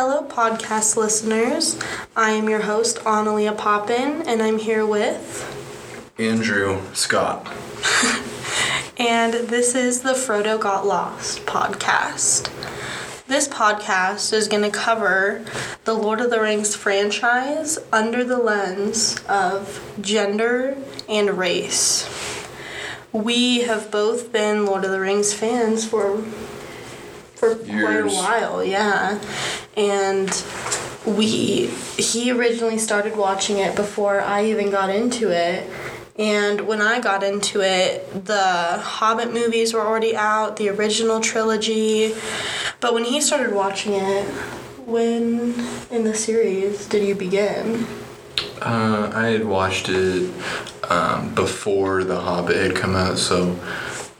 Hello, podcast listeners. I am your host, Analia Poppin, and I'm here with. Andrew Scott. and this is the Frodo Got Lost podcast. This podcast is going to cover the Lord of the Rings franchise under the lens of gender and race. We have both been Lord of the Rings fans for for Years. quite a while, yeah. And we he originally started watching it before I even got into it. And when I got into it, the Hobbit movies were already out, the original trilogy. But when he started watching it, when in the series did you begin? Uh, I had watched it um, before The Hobbit had come out, so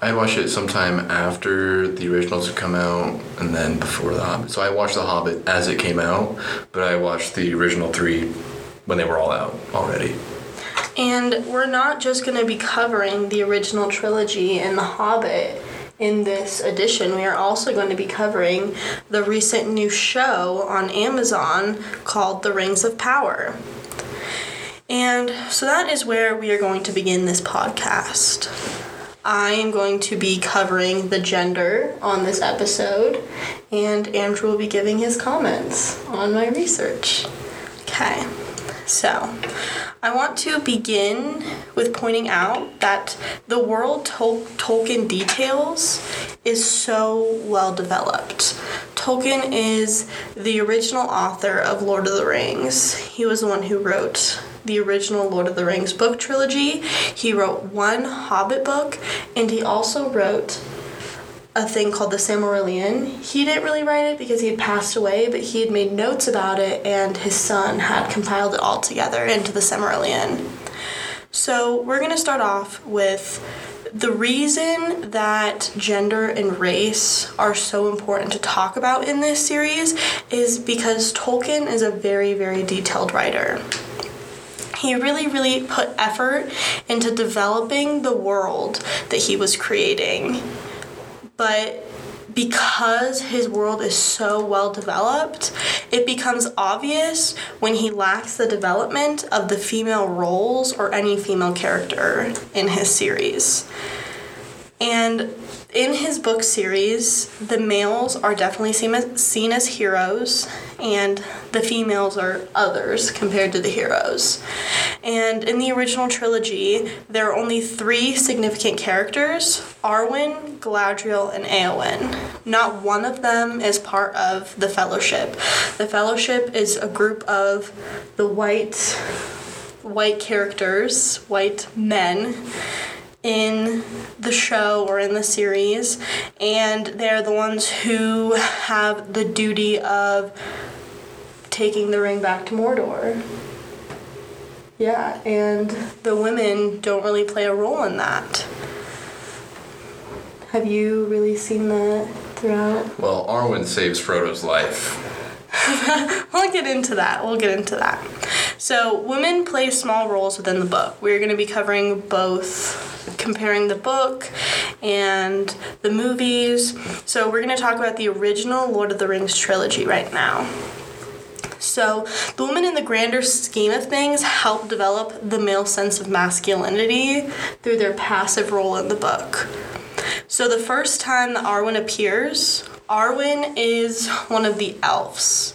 I watched it sometime after the originals had come out and then before The Hobbit. So I watched The Hobbit as it came out, but I watched the original three when they were all out already. And we're not just going to be covering the original trilogy and The Hobbit in this edition. We are also going to be covering the recent new show on Amazon called The Rings of Power. And so that is where we are going to begin this podcast. I am going to be covering the gender on this episode, and Andrew will be giving his comments on my research. Okay, so I want to begin with pointing out that the world Tol- Tolkien details is so well developed. Tolkien is the original author of Lord of the Rings. He was the one who wrote the original Lord of the Rings book trilogy. He wrote one Hobbit book, and he also wrote a thing called the Silmarillion. He didn't really write it because he had passed away, but he had made notes about it, and his son had compiled it all together into the Silmarillion. So we're going to start off with the reason that gender and race are so important to talk about in this series is because Tolkien is a very, very detailed writer he really, really put effort into developing the world that he was creating. But because his world is so well developed, it becomes obvious when he lacks the development of the female roles or any female character in his series. And in his book series, the males are definitely seen as, seen as heroes, and the females are others compared to the heroes. And in the original trilogy, there are only three significant characters Arwen, Galadriel, and Eowyn. Not one of them is part of the Fellowship. The Fellowship is a group of the white white characters, white men in the show or in the series, and they're the ones who have the duty of taking the ring back to Mordor. Yeah, and the women don't really play a role in that. Have you really seen that throughout? Well, Arwen saves Frodo's life. we'll get into that. We'll get into that. So, women play small roles within the book. We're going to be covering both comparing the book and the movies. So, we're going to talk about the original Lord of the Rings trilogy right now. So, the women in the grander scheme of things help develop the male sense of masculinity through their passive role in the book. So, the first time that Arwen appears, Arwen is one of the elves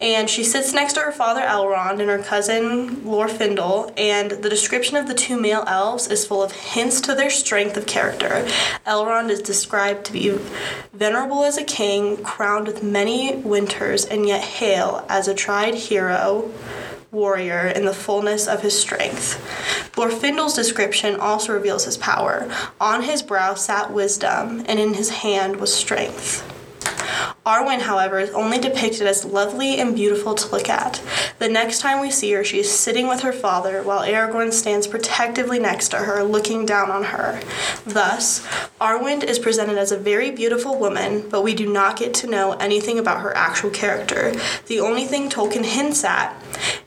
and she sits next to her father Elrond and her cousin Glorfindel, and the description of the two male elves is full of hints to their strength of character. Elrond is described to be venerable as a king, crowned with many winters, and yet hale as a tried hero warrior in the fullness of his strength. Glorfindel's description also reveals his power. On his brow sat wisdom, and in his hand was strength. Arwen, however, is only depicted as lovely and beautiful to look at. The next time we see her, she is sitting with her father while Aragorn stands protectively next to her, looking down on her. Thus, Arwen is presented as a very beautiful woman, but we do not get to know anything about her actual character. The only thing Tolkien hints at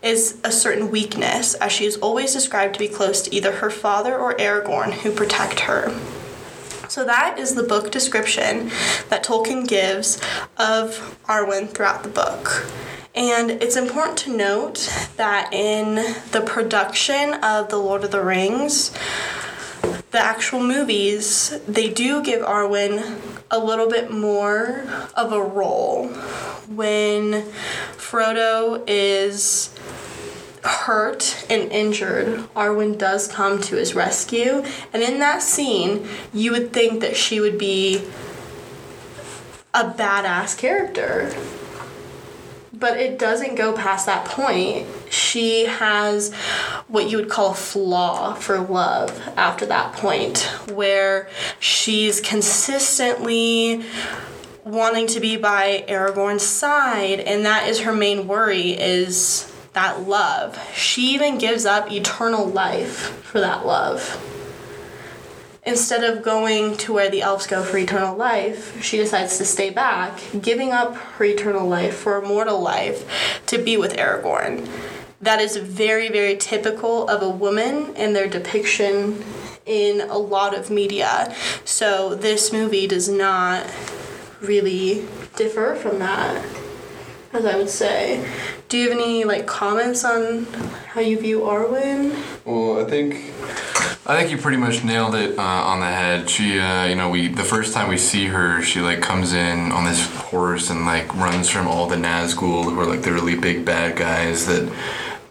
is a certain weakness, as she is always described to be close to either her father or Aragorn, who protect her. So that is the book description that Tolkien gives of Arwen throughout the book. And it's important to note that in the production of The Lord of the Rings, the actual movies, they do give Arwen a little bit more of a role. When Frodo is hurt and injured, Arwen does come to his rescue. And in that scene, you would think that she would be a badass character. But it doesn't go past that point. She has what you would call a flaw for love after that point, where she's consistently wanting to be by Aragorn's side, and that is her main worry is that love. She even gives up eternal life for that love. Instead of going to where the elves go for eternal life, she decides to stay back, giving up her eternal life for a mortal life to be with Aragorn. That is very, very typical of a woman and their depiction in a lot of media. So this movie does not really differ from that, as I would say. Do you have any like comments on how you view Arwen? Well, I think I think you pretty much nailed it uh, on the head. She, uh, you know, we the first time we see her, she like comes in on this horse and like runs from all the Nazgul, who are like the really big bad guys that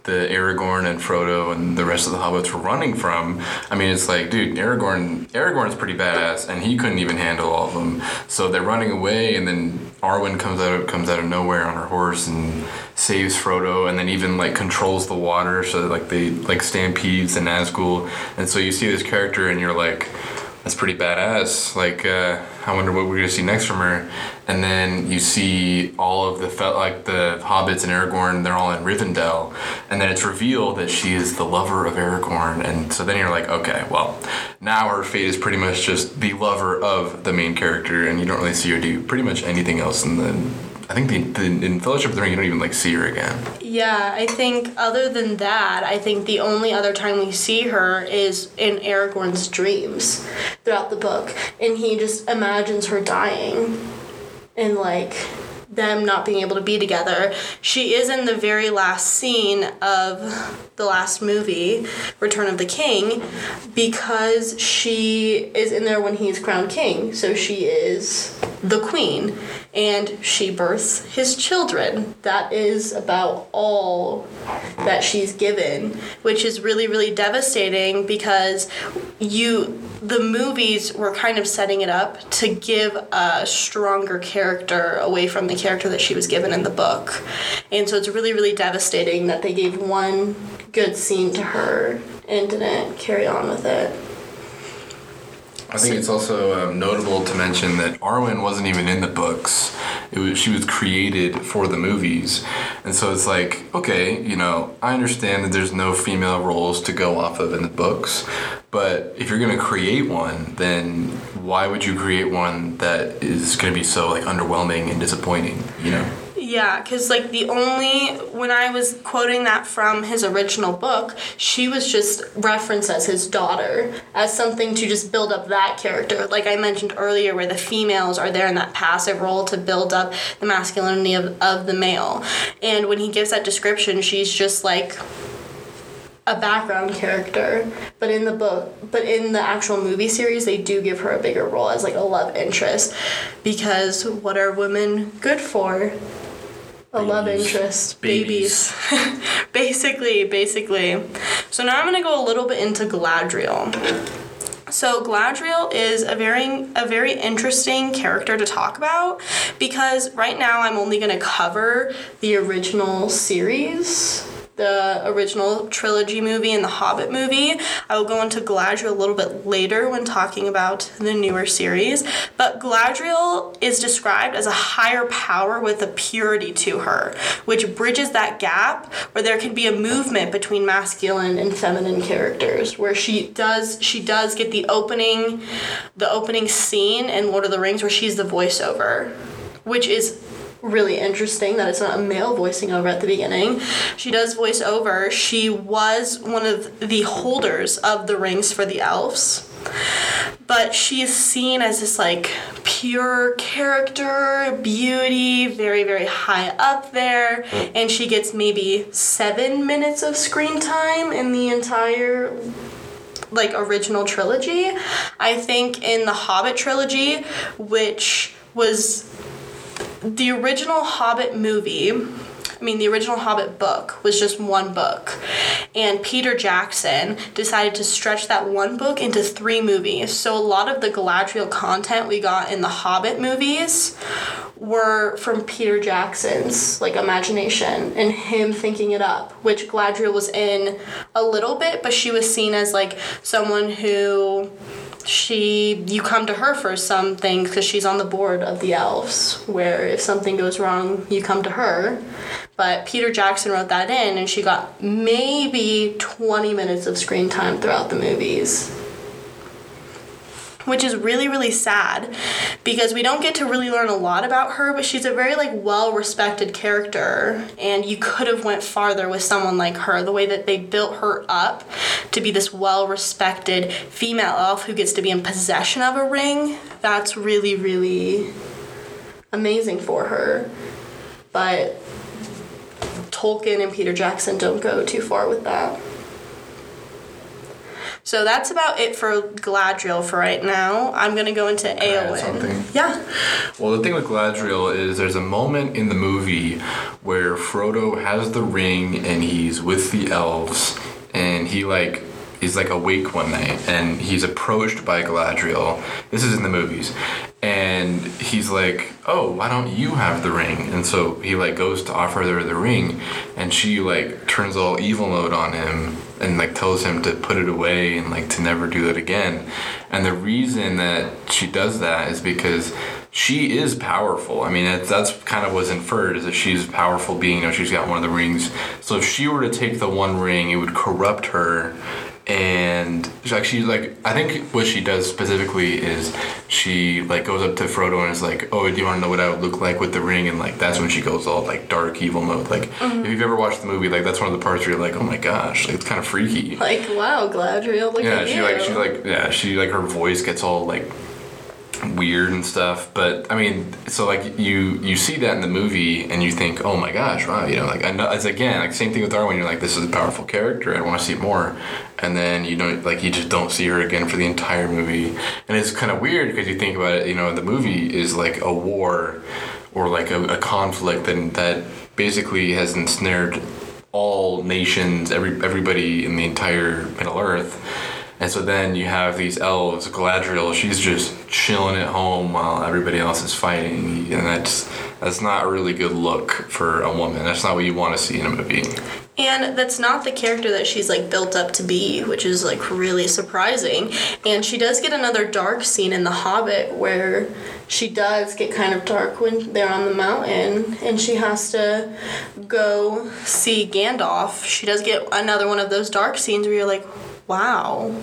the Aragorn and Frodo and the rest of the hobbits were running from. I mean, it's like, dude, Aragorn Aragorn's pretty badass, and he couldn't even handle all of them. So they're running away, and then Arwen comes out comes out of nowhere on her horse and saves Frodo, and then even like controls the water, so that, like they like stampedes the Nazgul, and so you see this character, and you're like that's pretty badass. Like, uh, I wonder what we're gonna see next from her. And then you see all of the like the hobbits and Aragorn. They're all in Rivendell, and then it's revealed that she is the lover of Aragorn. And so then you're like, okay, well, now her fate is pretty much just the lover of the main character, and you don't really see her do pretty much anything else in the I think the, the in Fellowship of the Ring you don't even like see her again. Yeah, I think other than that, I think the only other time we see her is in Aragorn's dreams throughout the book, and he just imagines her dying, and like them not being able to be together. She is in the very last scene of the last movie, Return of the King, because she is in there when he's crowned king. So she is the queen and she births his children. That is about all that she's given, which is really, really devastating because you the movies were kind of setting it up to give a stronger character away from the character that she was given in the book. And so it's really, really devastating that they gave one good scene to her and didn't carry on with it. I think it's also um, notable to mention that Arwen wasn't even in the books. It was she was created for the movies, and so it's like okay, you know, I understand that there's no female roles to go off of in the books, but if you're gonna create one, then why would you create one that is gonna be so like underwhelming and disappointing? You know. Yeah, because like the only when I was quoting that from his original book, she was just referenced as his daughter, as something to just build up that character. Like I mentioned earlier, where the females are there in that passive role to build up the masculinity of, of the male. And when he gives that description, she's just like a background character but in the book but in the actual movie series they do give her a bigger role as like a love interest because what are women good for a love interest. Babies, babies. basically basically. So now i'm going to go a little bit into galadriel so Galadriel is a very a very interesting character to talk about because right now I'm only going to cover the original series the original trilogy movie and the Hobbit movie. I will go into Galadriel a little bit later when talking about the newer series. But Galadriel is described as a higher power with a purity to her, which bridges that gap where there can be a movement between masculine and feminine characters, where she does she does get the opening the opening scene in Lord of the Rings where she's the voiceover, which is really interesting that it's not a male voicing over at the beginning. She does voice over. She was one of the holders of the rings for the elves. but she is seen as this like pure character, beauty, very, very high up there. And she gets maybe seven minutes of screen time in the entire like original trilogy. I think in the Hobbit trilogy, which was the original Hobbit movie I mean, the original Hobbit book was just one book. And Peter Jackson decided to stretch that one book into three movies. So a lot of the Galadriel content we got in the Hobbit movies were from Peter Jackson's like imagination and him thinking it up, which Galadriel was in a little bit, but she was seen as like someone who she you come to her for some things because she's on the board of the elves where if something goes wrong you come to her. But peter jackson wrote that in and she got maybe 20 minutes of screen time throughout the movies which is really really sad because we don't get to really learn a lot about her but she's a very like well respected character. And you could have went farther with someone like her the way that they built her up to be this well respected female elf who gets to be in possession of a ring. That's really really amazing for her. But Tolkien and Peter Jackson don't go too far with that. So that's about it for Galadriel for right now. I'm gonna go into something? Yeah. Well, the thing with Galadriel is there's a moment in the movie where Frodo has the ring and he's with the elves and he like is like awake one night and he's approached by Galadriel. This is in the movies. And he's like, "Oh, why don't you have the ring?" And so he like goes to offer her the ring and she like turns all evil mode on him and like tells him to put it away and like to never do it again. And the reason that she does that is because she is powerful. I mean, that's, that's kind of was inferred is that she's a powerful being. You know, she's got one of the rings. So if she were to take the one ring, it would corrupt her. And she's like she like I think what she does specifically is she like goes up to Frodo and is like, "Oh, do you want to know what I would look like with the ring?" And like that's when she goes all like dark evil mode. Like mm-hmm. if you've ever watched the movie, like that's one of the parts where you're like, "Oh my gosh, like, it's kind of freaky." Like wow, Galadriel, look yeah at she you. like she like yeah she like her voice gets all like weird and stuff but i mean so like you you see that in the movie and you think oh my gosh wow you know like i know it's again like same thing with arwen you're like this is a powerful character i want to see more and then you know like you just don't see her again for the entire movie and it's kind of weird because you think about it you know the movie is like a war or like a, a conflict and that basically has ensnared all nations every everybody in the entire middle earth and so then you have these elves, Galadriel, she's just chilling at home while everybody else is fighting. And that's that's not a really good look for a woman. That's not what you want to see in a movie. And that's not the character that she's like built up to be, which is like really surprising. And she does get another dark scene in The Hobbit where she does get kind of dark when they're on the mountain and she has to go see Gandalf. She does get another one of those dark scenes where you're like, wow.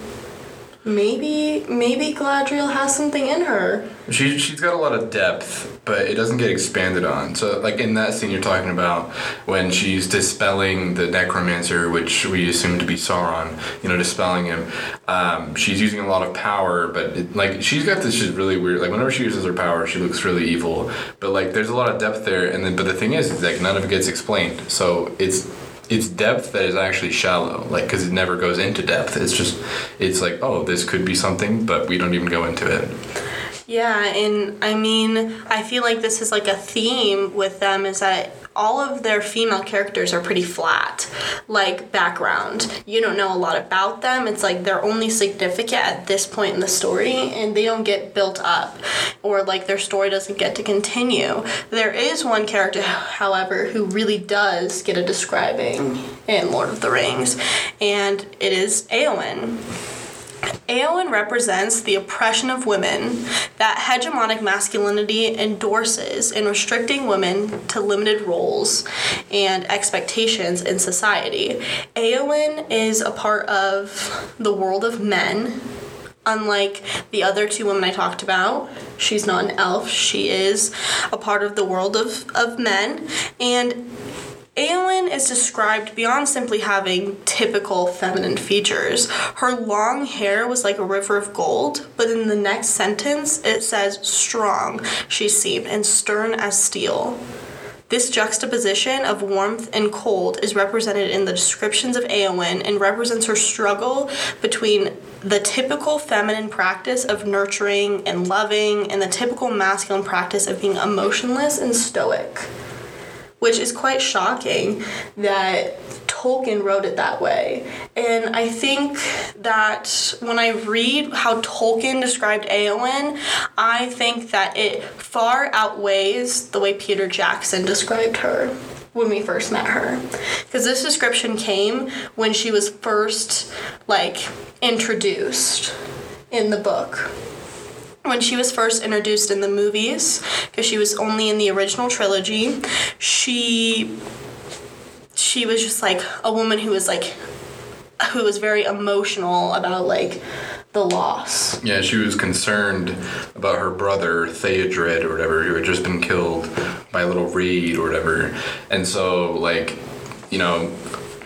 Maybe maybe Galadriel has something in her. She she's got a lot of depth, but it doesn't get expanded on. So like in that scene you're talking about when she's dispelling the necromancer, which we assume to be Sauron, you know, dispelling him. Um, she's using a lot of power, but it, like she's got this just really weird. Like whenever she uses her power, she looks really evil. But like there's a lot of depth there, and then but the thing is, is like none of it gets explained. So it's it's depth that is actually shallow like because it never goes into depth. It's just it's like oh this could be something but we don't even go into it Yeah, and I mean, I feel like this is like a theme with them is that all of their female characters are pretty flat, like background. You don't know a lot about them. It's like they're only significant at this point in the story and they don't get built up or like their story doesn't get to continue. There is one character, however, who really does get a describing in Lord of the Rings, and it is Eowyn. Eowyn represents the oppression of women that hegemonic masculinity endorses in restricting women to limited roles and expectations in society. Eowyn is a part of the world of men. Unlike the other two women I talked about, she's not an elf. She is a part of the world of, of men. And Eowyn is described beyond simply having typical feminine features. Her long hair was like a river of gold, but in the next sentence it says strong she seemed and stern as steel. This juxtaposition of warmth and cold is represented in the descriptions of Eowyn and represents her struggle between the typical feminine practice of nurturing and loving and the typical masculine practice of being emotionless and stoic. Which is quite shocking that Tolkien wrote it that way. And I think that when I read how Tolkien described Eowyn, I think that it far outweighs the way Peter Jackson described her when we first met her because this description came when she was first like introduced in the book when she was first introduced in the movies because she was only in the original trilogy she she was just like a woman who was like who was very emotional about like the loss. Yeah, she was concerned about her brother Theodred or whatever, who had just been killed by little Reed or whatever, and so like, you know,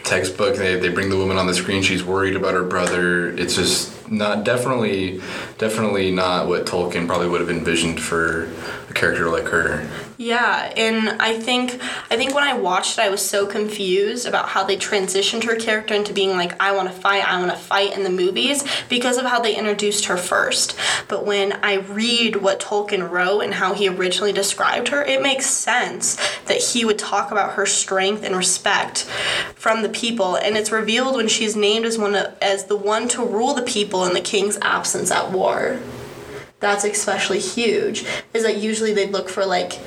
textbook they they bring the woman on the screen. She's worried about her brother. It's just not definitely definitely not what Tolkien probably would have envisioned for a character like her. Yeah, and I think I think when I watched it, I was so confused about how they transitioned her character into being like I want to fight, I want to fight in the movies because of how they introduced her first. But when I read what Tolkien wrote and how he originally described her, it makes sense that he would talk about her strength and respect from the people, and it's revealed when she's named as one of, as the one to rule the people in the king's absence at war that's especially huge is that usually they look for like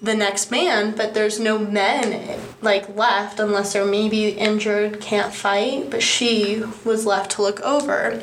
the next man, but there's no men like left unless they're maybe injured, can't fight, but she was left to look over.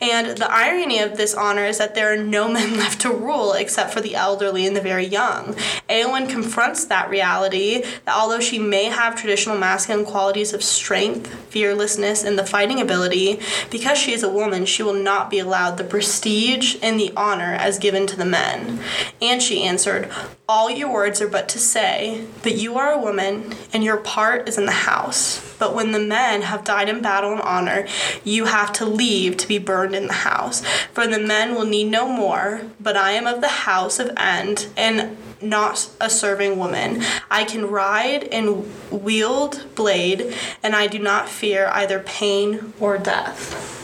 And the irony of this honor is that there are no men left to rule except for the elderly and the very young. Eowyn confronts that reality that although she may have traditional masculine qualities of strength, fearlessness, and the fighting ability, because she is a woman, she will not be allowed the prestige and the honor as given to the men. And she answered, All your words are but to say that you are a woman and your part is in the house. But when the men have died in battle and honor, you have to leave to be burned in the house. For the men will need no more, but I am of the house of Eorl and not a serving woman. I can ride and wield blade, and I do not fear either pain or death.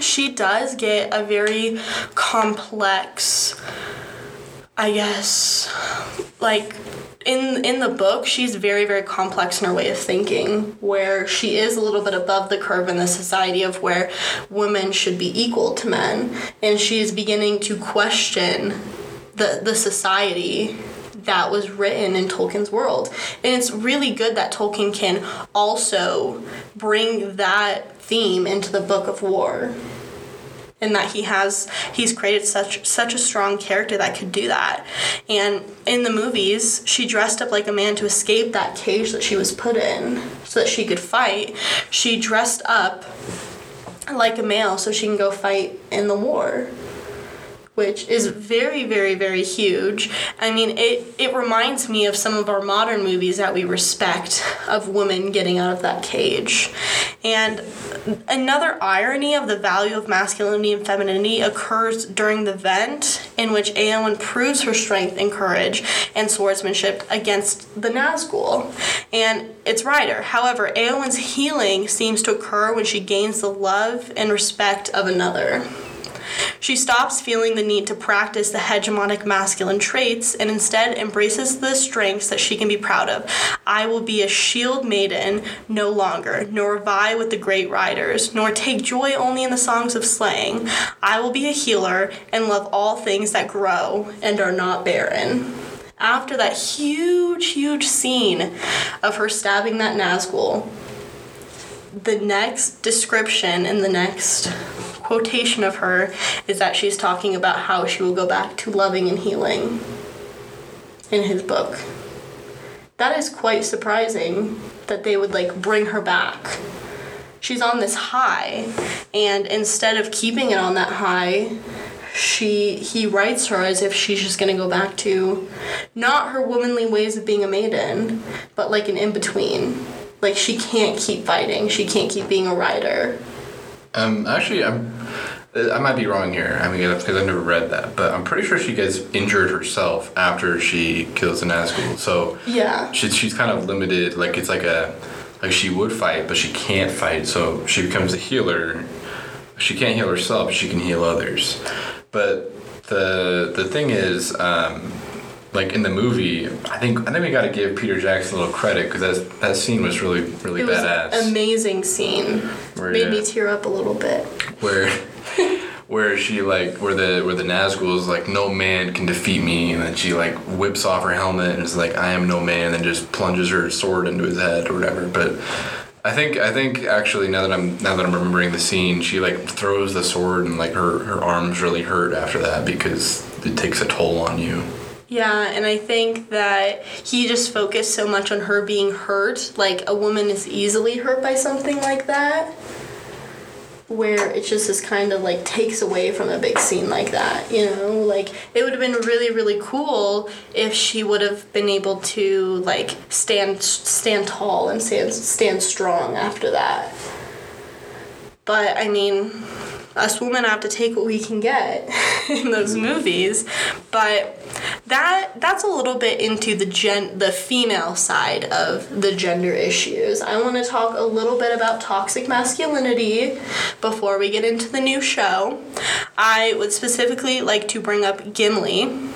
She does get a very complex I guess like in in the book she's very very complex in her way of thinking where she is a little bit above the curve in the society of where women should be equal to men and she is beginning to question the the society that was written in Tolkien's world. And it's really good that Tolkien can also bring that theme into the Book of War and that he has he's created such such a strong character that could do that. And in the movies she dressed up like a man to escape that cage that she was put in so that she could fight. She dressed up like a male so she can go fight in the war which is very, very, very huge. I mean, it, it reminds me of some of our modern movies that we respect of women getting out of that cage. And another irony of the value of masculinity and femininity occurs during the event in which Eowyn proves her strength and courage and swordsmanship against the Nazgul and its rider. However, Eowyn's healing seems to occur when she gains the love and respect of another. She stops feeling the need to practice the hegemonic masculine traits and instead embraces the strengths that she can be proud of. I will be a shield maiden no longer, nor vie with the great riders, nor take joy only in the songs of slaying. I will be a healer and love all things that grow and are not barren after that huge, huge scene of her stabbing that Nazgul, the next description in the next quotation of her is that she's talking about how she will go back to loving and healing in his book. That is quite surprising that they would like bring her back. She's on this high, and instead of keeping it on that high, she he writes her as if she's just gonna go back to not her womanly ways of being a maiden, but like an in between. Like she can't keep fighting. She can't keep being a rider. Um, actually, I'm. I might be wrong here. I mean, because I've never read that, but I'm pretty sure she gets injured herself after she kills the Nazgul. So Yeah. she, she's kind of limited. Like it's like a, like she would fight, but she can't fight. So she becomes a healer. She can't heal herself, she can heal others. But the the thing is, um, like in the movie, I think I think we got to give Peter Jackson a little credit because that that scene was really really It was badass. amazing scene. Where, Made me uh, tear up a little bit. where where she like where the where the Nazgul is like no man can defeat me and then she like whips off her helmet and is like I am no man and then just plunges her sword into his head or whatever but I think I think actually now that I'm now that I'm remembering the scene she like throws the sword and like her her arms really hurt after that because it takes a toll on you Yeah, and I think that he just focused so much on her being hurt. Like a woman is easily hurt by something like that. Where it just is kind of like takes away from a big scene like that, you know? Like it would have been really, really cool if she would have been able to like stand stand tall and stand stand strong after that. But I mean, us women have to take what we can get in those mm-hmm. movies. But that that's a little bit into the gen the female side of the gender issues. I want to talk a little bit about toxic masculinity before we get into the new show. I would specifically like to bring up gimli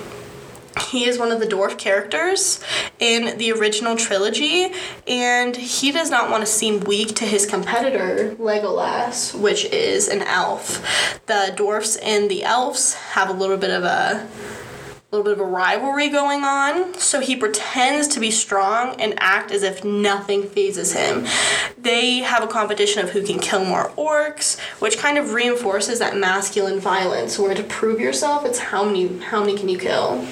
he is one of the dwarf characters in the original trilogy, and he does not want to seem weak to his competitor, Legolas, which is an elf. The dwarfs and the elves have a little bit of a little bit of a rivalry going on, so he pretends to be strong and act as if nothing phases him. They have a competition of who can kill more orcs, which kind of reinforces that masculine violence where to prove yourself it's how many how many can you kill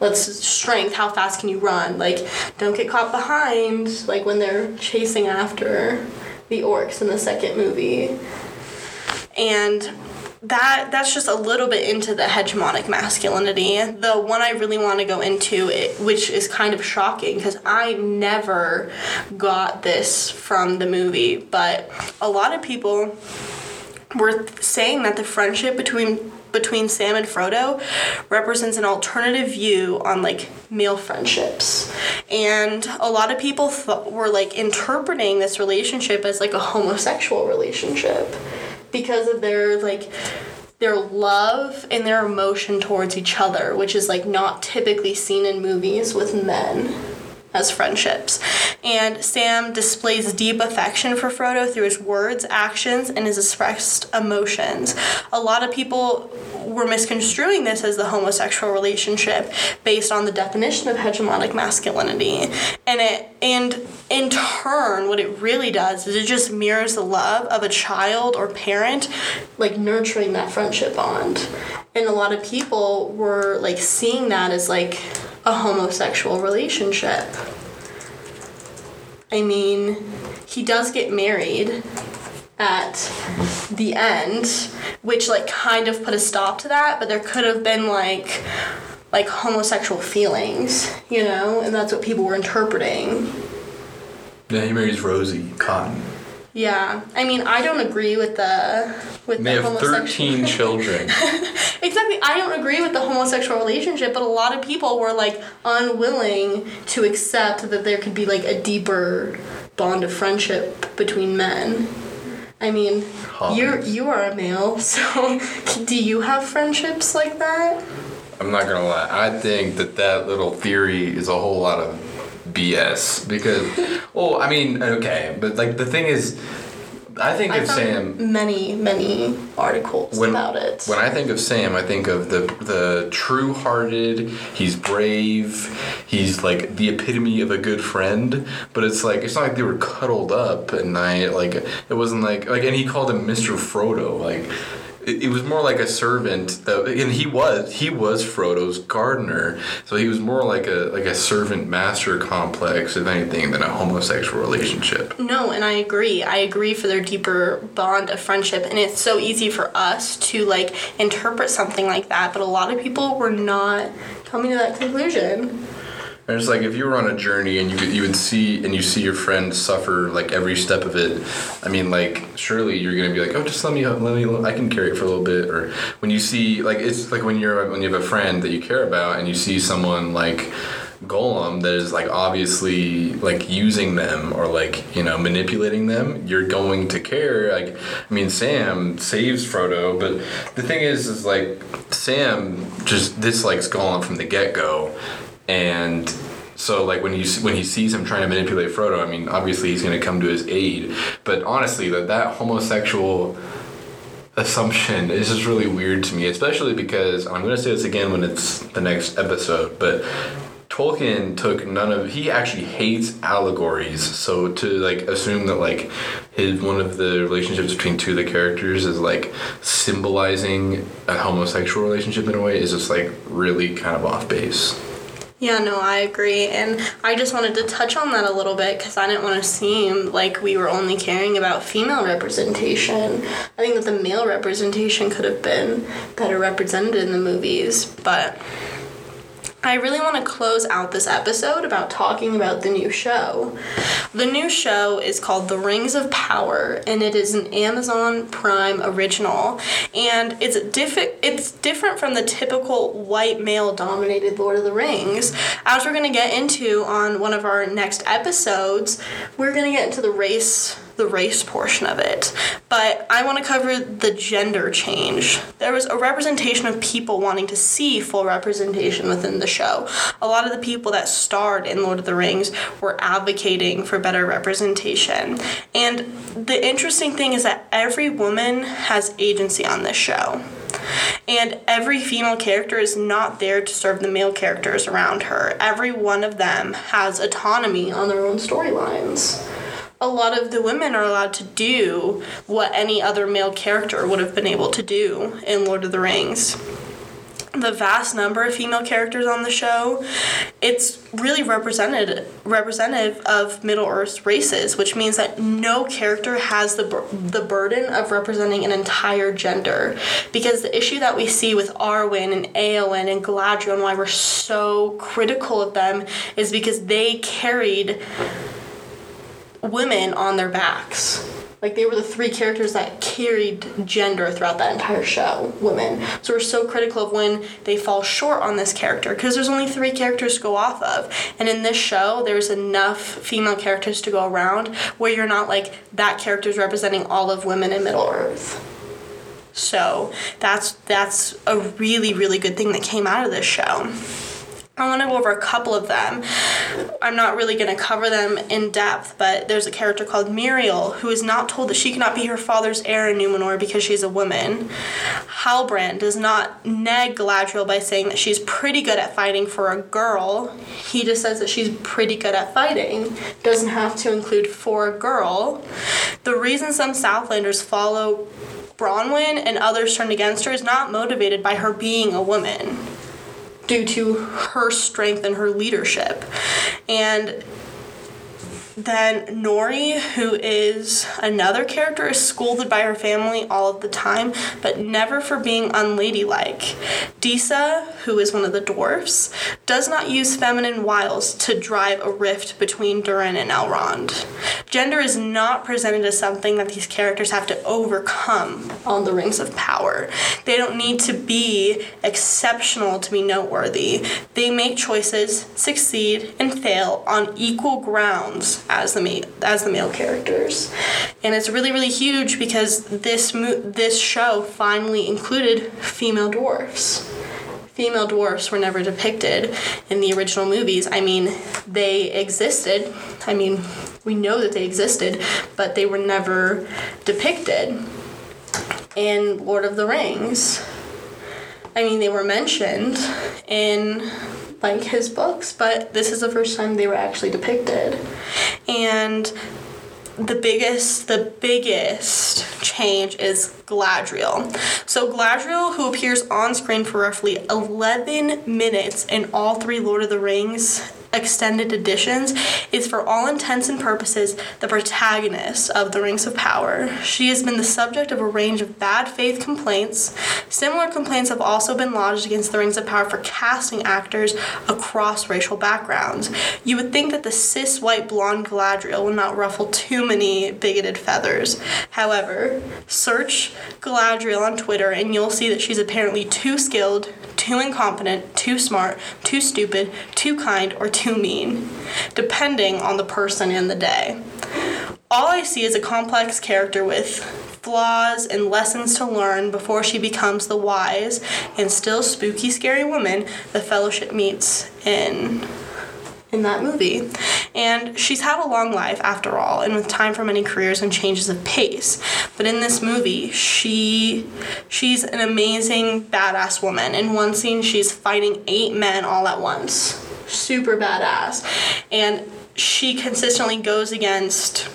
let's strength? How fast can you run? Like don't get caught behind like when they're chasing after the orcs in the second movie. And that that's just a little bit into the hegemonic masculinity. The one i really want to go into it which is kind of shocking because i never got this from the movie but a lot of people were saying that the friendship between between Sam and Frodo represents an alternative view on like male friendships. And a lot of people th- were like interpreting this relationship as like a homosexual relationship because of their like their love and their emotion towards each other, which is like not typically seen in movies with men as friendships. And Sam displays deep affection for Frodo through his words, actions, and his expressed emotions. A lot of people were misconstruing this as the homosexual relationship based on the definition of hegemonic masculinity. And it and in turn what it really does is it just mirrors the love of a child or parent like nurturing that friendship bond. And a lot of people were like seeing that as like a homosexual relationship. I mean, he does get married at the end, which like kind of put a stop to that, but there could have been like like homosexual feelings, you know, and that's what people were interpreting. yeah he marries Rosie Cotton Yeah, I mean, I don't agree with the with they the have homosexual. 13 children Exactly. I don't agree with the homosexual relationship, but a lot of people were like unwilling to accept that there could be like a deeper bond of friendship between men. I mean, you're you are a male, so do you have friendships like that? I'm not gonna lie. I think that that little theory is a whole lot of BS because, well, I mean, okay, but like the thing is, I think I of Sam. many many articles When, about it. when I think of Sam, I think of the the true-hearted. He's brave. He's like the epitome of a good friend. But it's like it's not like they were cuddled up at night. Like it wasn't like like, and he called him Mr. Frodo. Like it, it was more like a servant and he was he was Frodo's gardener so he was more like a like a servant master complex if anything than a homosexual relationship No, and I agree. I agree for their deeper bond of friendship, and it's so easy for us to like interpret something like that, but a lot of people were not coming to that conclusion. And it's like if you were on a journey and you you would see and you see your friend suffer like every step of it. I mean, like surely you're gonna be like, oh, just let me let me I can carry it for a little bit. Or when you see like it's like when you're when you have a friend that you care about and you see someone like Gollum that is like obviously like using them or like you know manipulating them, you're going to care. Like I mean, Sam saves Frodo, but the thing is, is like Sam just dislikes Gollum from the get go, and so like when he when he sees him trying to manipulate Frodo, I mean, obviously he's going to come to his aid. But honestly, that that homosexual assumption is just really weird to me, especially because I'm going to say this again when it's the next episode, but Tolkien took none of he actually hates allegories so to like assume that like his one of the relationships between two of the characters is like symbolizing a homosexual relationship in a way is just like really kind of off base. Yeah, no, I agree. And I just wanted to touch on that a little bit because I didn't want to seem like we were only caring about female representation. I think that the male representation could have been better represented in the movies, but I really want to close out this episode about talking about the new show. The new show is called The Rings of Power and it is an Amazon Prime original and it's diffi- it's different from the typical white male dominated Lord of the Rings. As we're going to get into on one of our next episodes, we're going to get into the race the race portion of it. But I want to cover the gender change. There was a representation of people wanting to see full representation within the show. A lot of the people that starred in Lord of the Rings were advocating for better representation. And the interesting thing is that every woman has agency on this show. And every female character is not there to serve the male characters around her. Every one of them has autonomy on their own storylines a lot of the women are allowed to do what any other male character would have been able to do in Lord of the Rings. The vast number of female characters on the show, it's really represented representative of Middle Earth's races, which means that no character has the the burden of representing an entire gender. Because the issue that we see with Arwen and Eowyn and Galadriel and why we're so critical of them is because they carried women on their backs. Like they were the three characters that carried gender throughout that entire show, women. So we're so critical of when they fall short on this character because there's only three characters to go off of. And in this show, there's enough female characters to go around where you're not like that character's representing all of women in Middle Earth. So that's that's a really really good thing that came out of this show. I want to go over a couple of them. I'm not really going to cover them in depth, but there's a character called Míriel who is not told that she cannot be her father's heir in Numenor because she's a woman. Halbrand does not nag Galadriel by saying that she's pretty good at fighting for a girl. He just says that she's pretty good at fighting. Doesn't have to include for a girl. The reason some Southlanders follow Bronwyn and others turned against her is not motivated by her being a woman due to her strength and her leadership. And then Nori, who is another character, is scolded by her family all of the time, but never for being unladylike. Disa, who is one of the dwarfs, does not use feminine wiles to drive a rift between Durin and Elrond. Gender is not presented as something that these characters have to overcome on the Rings of Power. They don't need to be exceptional to be noteworthy. They make choices, succeed, and fail on equal grounds as the ma- as the male characters, and it's really really huge because this mo- this show finally included female dwarfs. Female dwarfs were never depicted in the original movies. I mean, they existed. I mean, we know that they existed, but they were never depicted in Lord of the Rings. I mean, they were mentioned in like his books, but this is the first time they were actually depicted. And the biggest the biggest change is Galadriel. So Galadriel, who appears on screen for roughly 11 minutes in all three Lord of the Rings extended editions, is for all intents and purposes the protagonist of The Rings of Power. She has been the subject of a range of bad faith complaints. Similar complaints have also been lodged against The Rings of Power for casting actors across racial backgrounds. You would think that the cis white blonde Galadriel would not ruffle too many bigoted feathers. However, search Galadriel on Twitter and you'll see that she's apparently too skilled, too incompetent, too smart, too stupid, too kind, or too mean, depending on the person and the day. All I see is a complex character with flaws and lessons to learn before she becomes the wise and still spooky, scary woman the Fellowship meets in in that movie. And she's had a long life after all, and with time for many careers and changes of pace. But in this movie, she she's an amazing badass woman. In one scene, she's fighting eight men all at once. Super badass. And she consistently goes against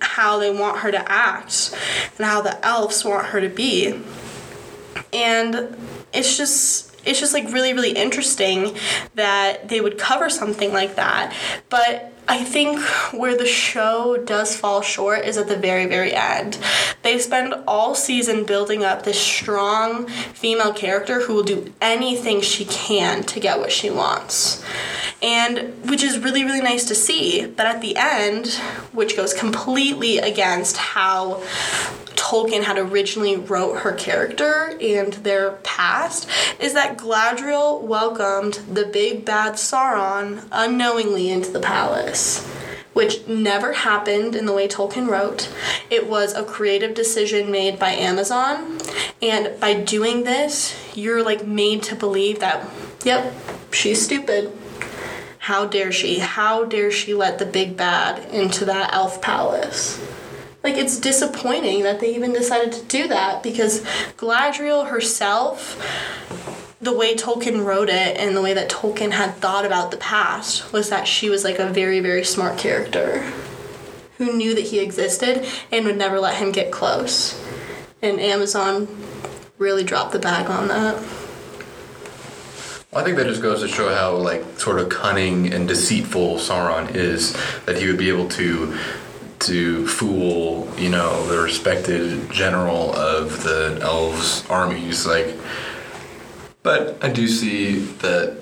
how they want her to act and how the elves want her to be. And it's just it's just like really really interesting that they would cover something like that but I think where the show does fall short is at the very, very end. They spend all season building up this strong female character who will do anything she can to get what she wants. And which is really, really nice to see. But at the end, which goes completely against how Tolkien had originally wrote her character and their past is that Galadriel welcomed the big bad Sauron unknowingly into the palace. Which never happened in the way Tolkien wrote. It was a creative decision made by Amazon, and by doing this, you're like made to believe that, yep, she's stupid. How dare she? How dare she let the big bad into that elf palace? Like it's disappointing that they even decided to do that because Galadriel herself the way Tolkien wrote it and the way that Tolkien had thought about the past was that she was like a very very smart character who knew that he existed and would never let him get close. And Amazon really dropped the bag on that. I think that just goes to show how like sort of cunning and deceitful Sauron is that he would be able to to fool, you know, the respected general of the elves' armies. Like, but I do see that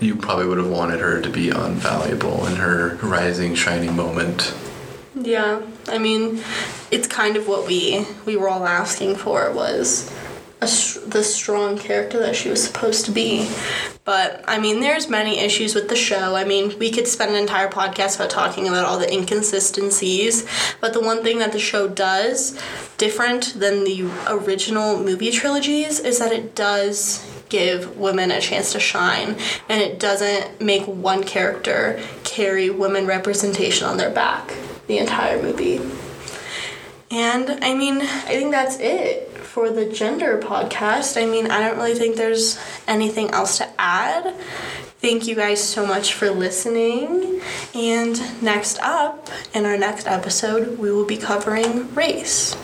you probably would have wanted her to be unvaluable in her rising, shining moment. Yeah, I mean, it's kind of what we we were all asking for was a, the strong character that she was supposed to be. But I mean, there's many issues with the show. I mean, we could spend an entire podcast about talking about all the inconsistencies. But the one thing that the show does different than the original movie trilogies is that it does give women a chance to shine and it doesn't make one character carry women representation on their back the entire movie. And I mean, I think that's it for the gender podcast. I mean, I don't really think there's anything else to add. Thank you guys so much for listening. And next up, in our next episode, we will be covering race.